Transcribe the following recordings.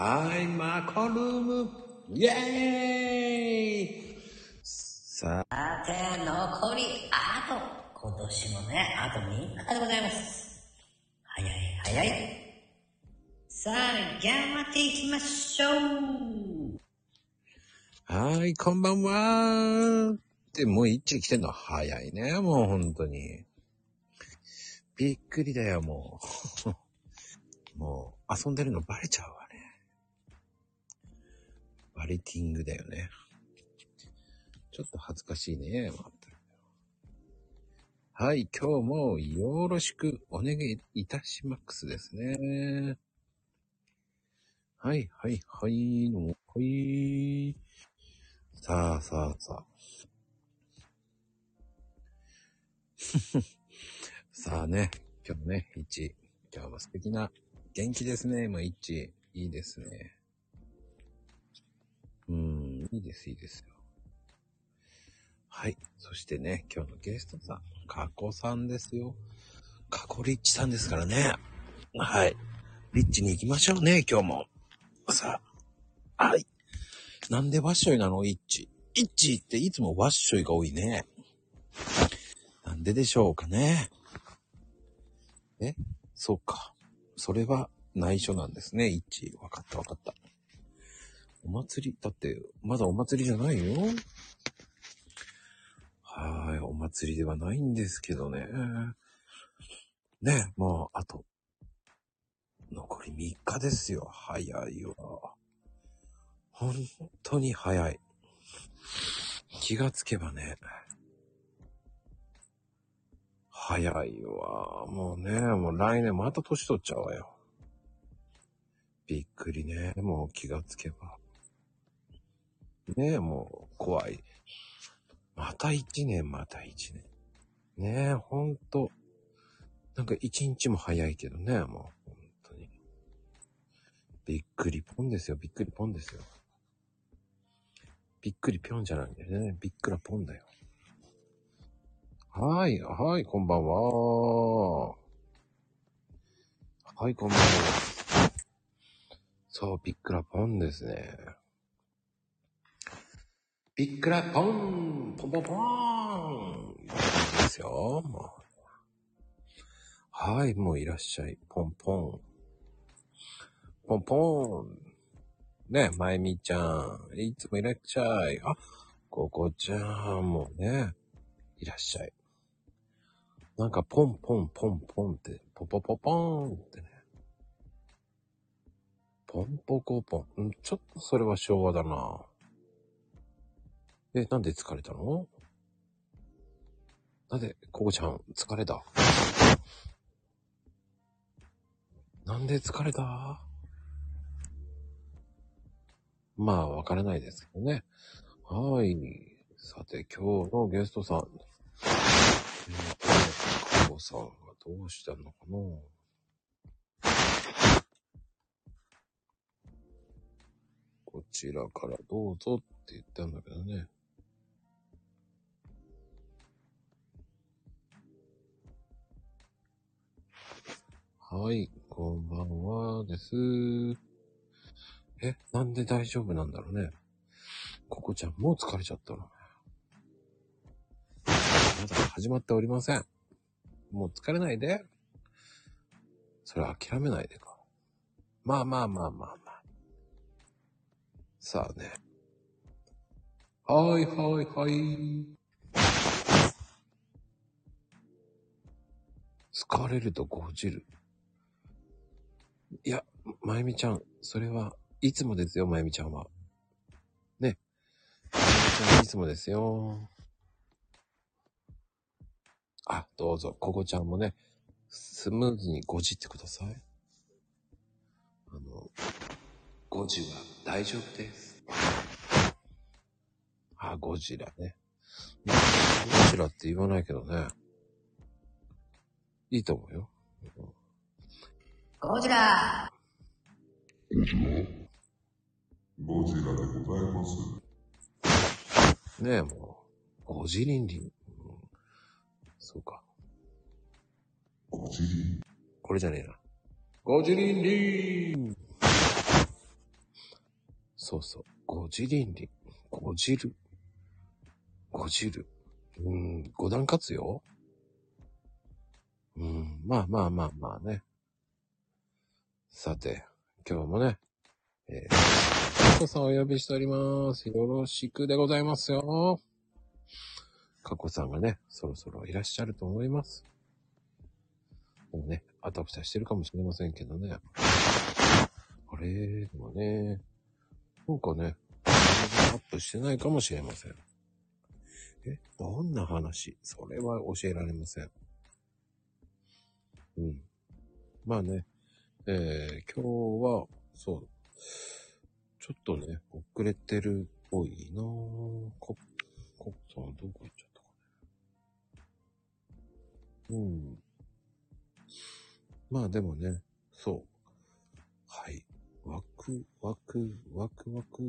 はい、マコルーム、イェーイさあ、さて、残り、あと、今年もね、あと3日でございます。早い早い。さあ、頑張っていきましょう。はい、こんばんはって、もう一致来てんの早いね、もう本当に。びっくりだよ、もう。もう、遊んでるのバレちゃうわね。バレティングだよね。ちょっと恥ずかしいね、はい、今日もよろしくお願いいたしますですね。はい、はい、はい、の、はい。さあ、さあ、さあ。さあね、今日もね、一、今日も素敵な、元気ですね、もう一、いいですね。うん、いいです、いいですよ。はい。そしてね、今日のゲストさん、カコさんですよ。カコリッチさんですからね。はい。リッチに行きましょうね、今日も。さあ。はい。なんでワッショイなのイッチ。イッチっていつもワッショイが多いね。なんででしょうかね。え？そうか。それは内緒なんですね、イッチ。わかったわかった。お祭り、だって、まだお祭りじゃないよ。はい、お祭りではないんですけどね。ね、もう、あと、残り3日ですよ。早いわ。本当に早い。気がつけばね。早いわ。もうね、もう来年また年取っちゃうわよ。びっくりね。もう気がつけば。ねえ、もう怖い。また一年、また一年。ねえ、ほんと。なんか一日も早いけどね、もう。本当に。びっくりポンですよ、びっくりポンですよ。びっくりぴょんじゃないんだよね。びっくらポンだよ。はい、はい、こんばんは。はい、こんばんは。そう、びっくらポンですね。びっくらポンポンポンポンですよ、もう。はい、もういらっしゃい。ポンポン。ポンポン。ね、まゆみちゃん。いつもいらっしゃい。あ、ここちゃんもね、いらっしゃい。なんかポンポンポンポンって、ポポポポーンってね。ポンポコポン。んちょっとそれは昭和だな。え、なんで疲れたの？なんで、ココちゃん、疲れた？なんで疲れた？まあ、わからないですけどね。はい。さて、今日のゲストさん。えーとね、ココさんがどうしたのかな？こちらからどうぞって言ったんだけどね。はい、こんばんはです。え、なんで大丈夫なんだろうね。ココちゃん、もう疲れちゃったの。まだ始まっておりません。もう疲れないで。それ諦めないでか。まあまあまあまあまあ。さあね。はいはいはい。疲れるとごじる。いや、まゆみちゃん、それはいつもですよ、まゆみちゃんは。ね。まゆみちゃんいつもですよ。あ、どうぞ、ここちゃんもね、スムーズにごじってください。あの、5時は大丈夫です。あ、ゴジラね。ゴジラって言わないけどね。いいと思うよ。ゴジラゴジラ？ゴジラでございます。ねえ、もう。ゴジリンリン。うんそうか。ゴジリこれじゃねえな。ゴジリンリンそうそう。ごじりんりん。ごじる。ごじる。うーん、五段活用うん、まあまあまあまあね。さて、今日もね、えー、さんお呼びしております。よろしくでございますよ。カコさんがね、そろそろいらっしゃると思います。もうね、あたふたしてるかもしれませんけどね。あれ、でもね、なんかね、アップしてないかもしれません。え、どんな話？それは教えられません。うん。まあね、えー、今日は、そう、ちょっとね、遅れてるっぽいなぁ。ココッさんはどこ行っちゃったかね。うん。まあでもね、そう。はい。ワク、ワク、ワクワク。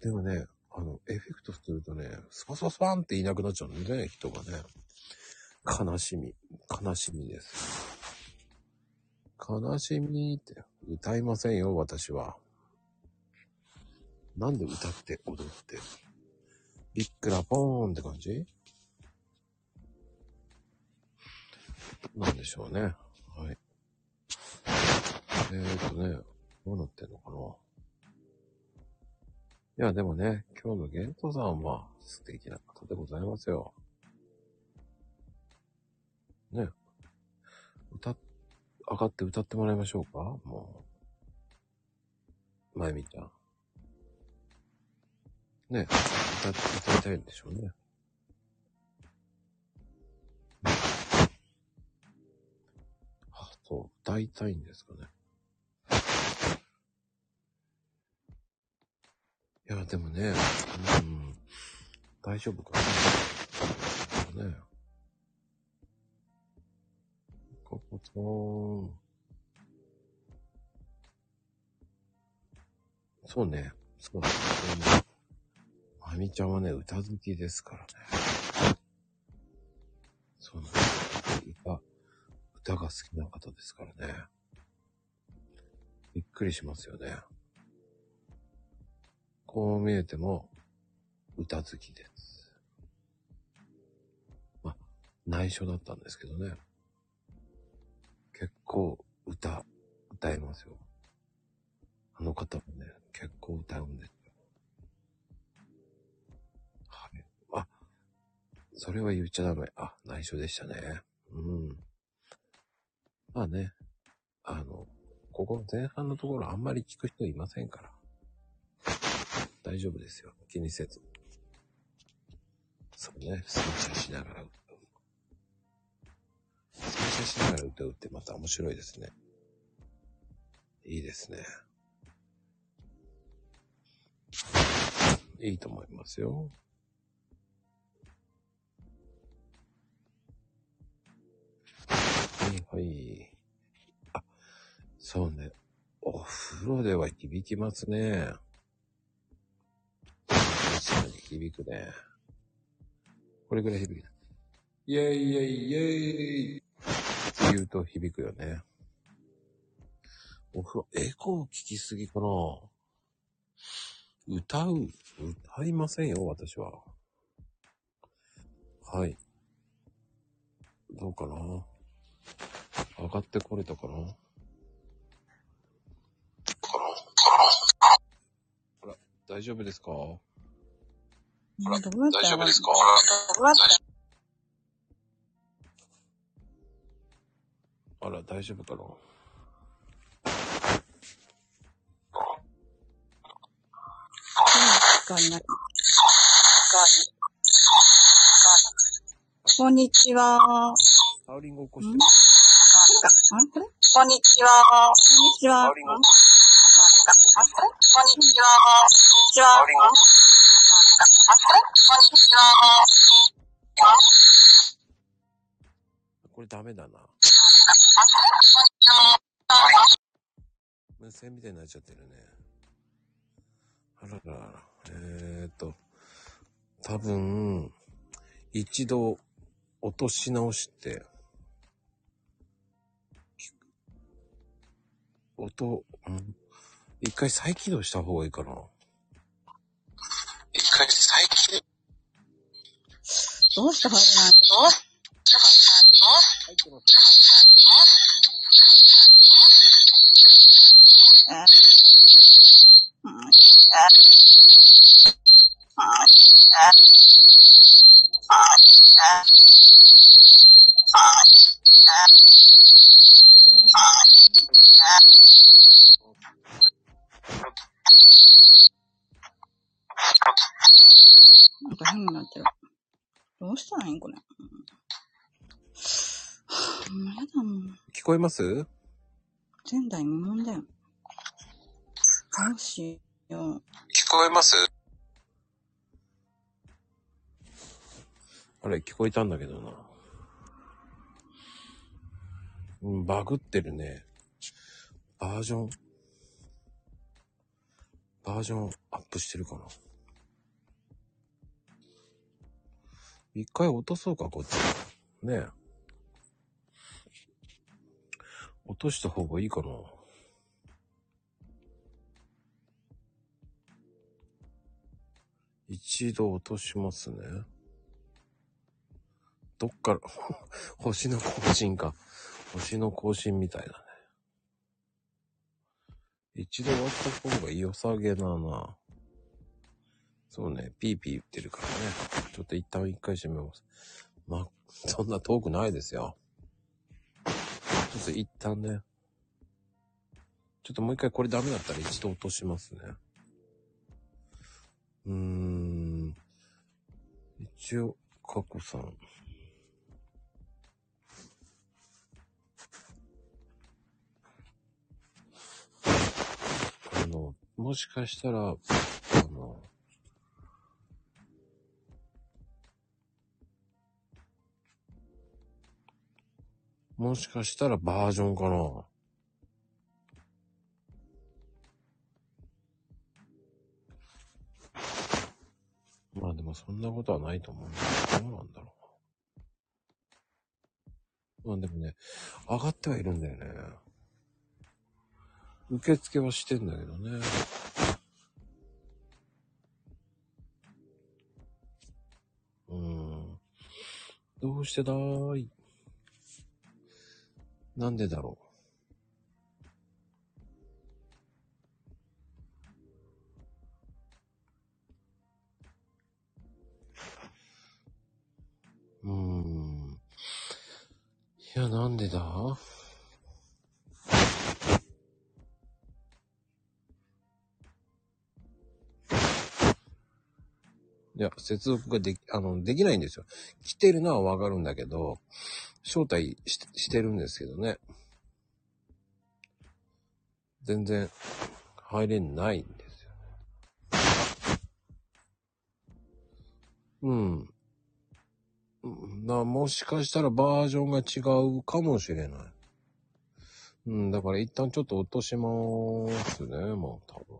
でもね、あの、エフェクトするとね、スパスパスパンっていなくなっちゃうんでね、人がね。悲しみ、悲しみです。悲しみって歌いませんよ、私は。なんで歌って踊って。ビックラポーンって感じ？なんでしょうね。はい。えーとね、どうなってんのかな？いや、でもね、今日のゲントさんは素敵な方でございますよ。ね。歌っ、上がって歌ってもらいましょうか？もう。まゆみちゃん。ね、歌って、歌いたいんでしょうね。あ、そう、歌いたいんですかね。いや、でもね、うん、大丈夫かな。ね。ここちゃん。そうね。そうだね。まみちゃんはね、歌好きですからね。そうなんです。歌、歌が好きな方ですからね。びっくりしますよね。こう見えても、歌好きです。まあ、内緒だったんですけどね。結構歌、歌えますよ。あの方もね、結構歌うんですよ。はい。あ、それは言っちゃダメ。あ、内緒でしたね。うん。まあね、あの、ここ前半のところあんまり聞く人いませんから。大丈夫ですよ。気にせず。そうね、洗車しながら歌う。洗車しながら歌うってまた面白いですね。いいですね。いいと思いますよ。はいはい。あ、そうね。お風呂では響きますね。確かに響くね。これぐらい響く。イェイイェイイェイって言うと響くよね。お風呂、エコー聞きすぎかな。歌う？歌いませんよ、私は。はい。どうかな？上がってこれたかな？あら、大丈夫ですか？どうやって大丈夫ですか？大丈夫かな？こんにちは。サウリング起こしてん？こんにちは。こんにちは。こんにちは。こんにちは。こんにちは。これダメだな。無線みたいになっちゃってるね。あららら。えーっと、多分、一度落とし直して、音、うん、一回再起動した方がいいかな。一回再起動？どうして入れないのえうんなんか変になってる。どうしたらいいんこれ。もうやだもん。聞こえます？前代未聞だよ。どうしよう。聞こえます？あれ、聞こえたんだけどな。うん、バグってるね。バージョン、バージョンアップしてるかな。一回落とそうか、こっち。ねえ。落とした方がいいかな。一度落としますね。どっから、星の更新か。星の更新みたいだね。一度終わった方が良さげだな。そうね、ピーピー言ってるからね。ちょっと一旦一回閉めます。ま、そんな遠くないですよ。ちょっと一旦ね。ちょっともう一回これダメだったら一度落としますね。うーん。一応、過去さん。あの、もしかしたら、もしかしたらバージョンかな。まあでもそんなことはないと思うんだけど、どうなんだろう。まあでもね、上がってはいるんだよね。受付はしてんだけどね。うーん。どうしてだーい。なんでだろう？うーん。いや、なんでだ？いや、接続ができ、あの、できないんですよ。来てるのはわかるんだけど、招待してるんですけどね。全然入れないんですよね。うん。な、もしかしたらバージョンが違うかもしれない。うん、だから一旦ちょっと落としまーすね、もう多分。